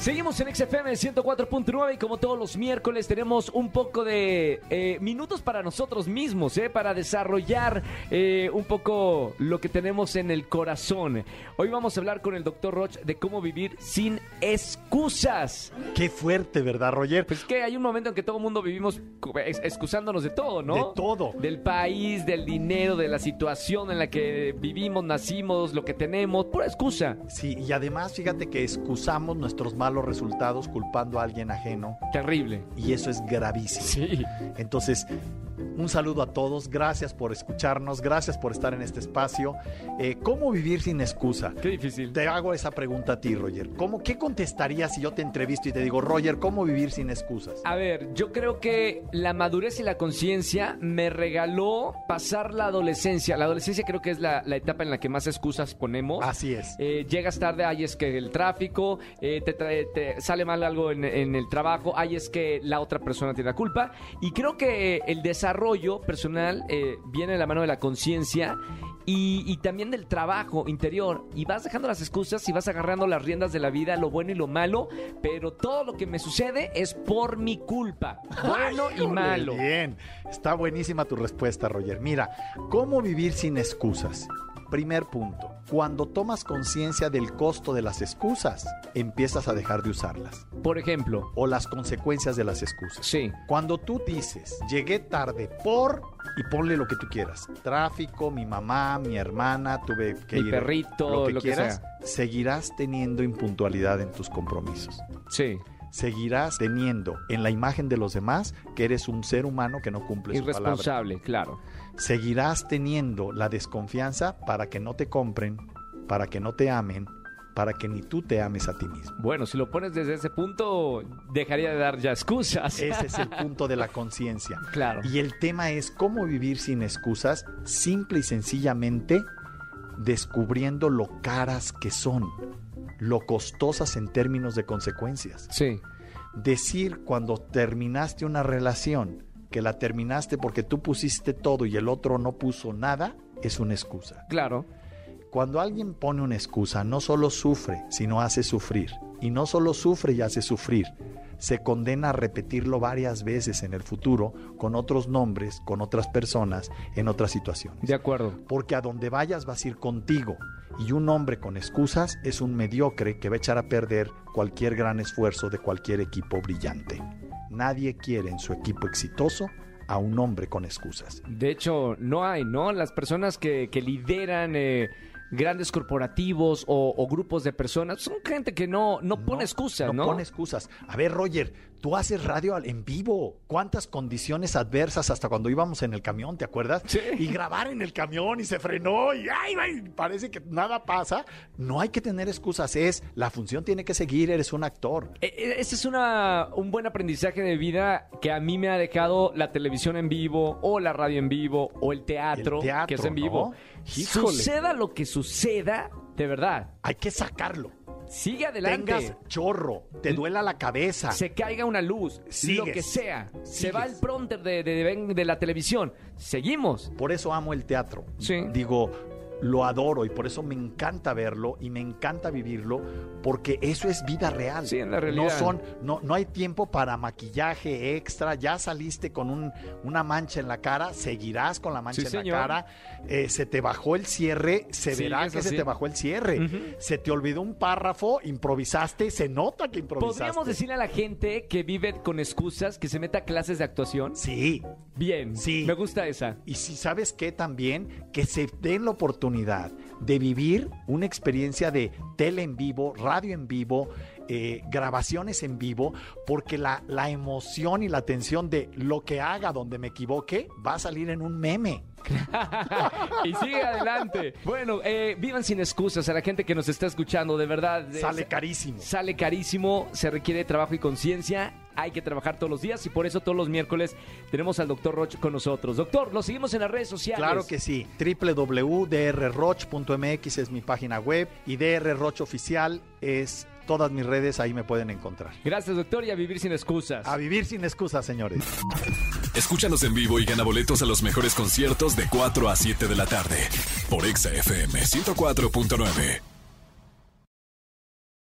Seguimos en XFM 104.9 y como todos los miércoles tenemos un poco de eh, minutos para nosotros mismos, eh, para desarrollar eh, un poco lo que tenemos en el corazón. Hoy vamos a hablar con el doctor Roch de cómo vivir sin excusas. Qué fuerte, ¿verdad, Roger? Pues que hay un momento en que todo el mundo vivimos ex- excusándonos de todo, ¿no? De todo. Del país, del dinero, de la situación en la que vivimos, nacimos, lo que tenemos, pura excusa. Sí, y además fíjate que excusamos nuestros malos resultados culpando a alguien ajeno Terrible. y eso es gravísimo. Sí. Entonces, un saludo a todos, gracias por escucharnos, gracias por estar en este espacio. Eh, ¿Cómo vivir sin excusa? Qué difícil. Te hago esa pregunta a ti, Roger. ¿Cómo, ¿Qué contestarías si yo te entrevisto y te digo, Roger, ¿cómo vivir sin excusas? A ver, yo creo que la madurez y la conciencia me regaló pasar la adolescencia. La adolescencia creo que es la, la etapa en la que más excusas ponemos. Así es. Eh, llegas tarde, ay, es que el tráfico, eh, te, trae- te sale mal algo en, en el trabajo, ay, es que la otra persona tiene la culpa. Y creo que el desarrollo personal eh, viene de la mano de la conciencia y, y también del trabajo interior. Y vas dejando las excusas y vas agarrando las riendas de la vida, lo bueno y lo malo, pero todo lo que me sucede es por mi culpa. Bueno y malo. Bien, está buenísima tu respuesta, Roger. Mira, ¿cómo vivir sin excusas? Primer punto, cuando tomas conciencia del costo de las excusas, empiezas a dejar de usarlas. Por ejemplo, O las consecuencias de las excusas. sí. Cuando tú dices, llegué tarde por, y ponle lo que tú quieras, tráfico, mi mamá, mi hermana, tuve que Mi ir, perrito, lo que lo que quieras, seguirás teniendo impuntualidad en tus compromisos. Sí. Seguirás teniendo en la imagen de los demás que eres un ser humano que no cumple su palabra. Irresponsable, claro. Seguirás teniendo la desconfianza para que no te compren, para que no te amen, para que ni tú te ames a ti mismo. Bueno, si lo pones desde ese punto, dejaría de dar ya excusas. Ese es el punto de la conciencia. Claro. Y el tema es cómo vivir sin excusas, simple y sencillamente descubriendo lo caras que son, lo costosas en términos de consecuencias. Sí. Decir cuando terminaste una relación que la terminaste porque tú pusiste todo y el otro no puso nada, es una excusa. Claro. Cuando alguien pone una excusa, no solo sufre, sino hace sufrir. Y no solo sufre y hace sufrir, se condena a repetirlo varias veces en el futuro con otros nombres, con otras personas, en otras situaciones. De acuerdo. Porque a donde vayas vas a ir contigo. Y un hombre con excusas es un mediocre que va a echar a perder cualquier gran esfuerzo de cualquier equipo brillante. Nadie quiere en su equipo exitoso a un hombre con excusas. De hecho, no hay, ¿no? Las personas que, que lideran eh, grandes corporativos o, o grupos de personas son gente que no, no pone excusas, ¿no? No pone excusas. A ver, Roger, tú haces radio en vivo. ¿Cuántas condiciones adversas hasta cuando íbamos en el camión, te acuerdas? Sí. Y grabar en el camión y se frenó y ay, ay, parece que nada pasa. No hay que tener excusas. Es la función tiene que seguir. Eres un actor. E- e- Ese es una, un buen aprendizaje de vida que a mí me ha dejado la televisión en vivo o la radio en vivo o el teatro, El teatro, que es en vivo. Suceda lo que suceda, de verdad, Hay que sacarlo. sigue adelante. Tengas chorro, te duela la cabeza. se caiga una luz, Sigues. lo que sea. Se Sigues. va el prompter de, de- de- de la televisión. Seguimos. Por eso amo el teatro. Sí. Digo, lo adoro y por eso me encanta verlo y me encanta vivirlo porque eso es vida real. Sí, en la realidad. No son, no, no hay tiempo para maquillaje extra. Ya saliste con un- una mancha en la cara, seguirás con la mancha Sí, en señor. la cara. eh, se te bajó el cierre, se Sí, verá que se te bajó el cierre. Se te olvidó un párrafo, improvisaste, se nota que improvisaste. ¿Podríamos decirle a la gente que vive con excusas que se meta a clases de actuación? Sí. Bien. Sí. Me gusta esa. Y si sabes qué también, que se den la oportunidad de vivir una experiencia de tele en vivo, radio en vivo, eh, grabaciones en vivo, porque la, la emoción y la tensión de lo que haga donde me equivoque va a salir en un meme. y sigue adelante. Bueno, eh, vivan sin excusas a la gente que nos está escuchando, de verdad. eh, Sale carísimo. Sale carísimo, se requiere trabajo y conciencia. Hay que trabajar todos los días y por eso todos los miércoles tenemos al doctor Roch con nosotros. Doctor, lo seguimos en las redes sociales. Claro que sí. www.drroch.mx es mi página web y DR Roch Oficial es todas mis redes, ahí me pueden encontrar. Gracias, doctor, y a vivir sin excusas. A vivir sin excusas, señores. Escúchanos en vivo y gana boletos a los mejores conciertos de 4 a 7 de la tarde por Exa FM 104.9.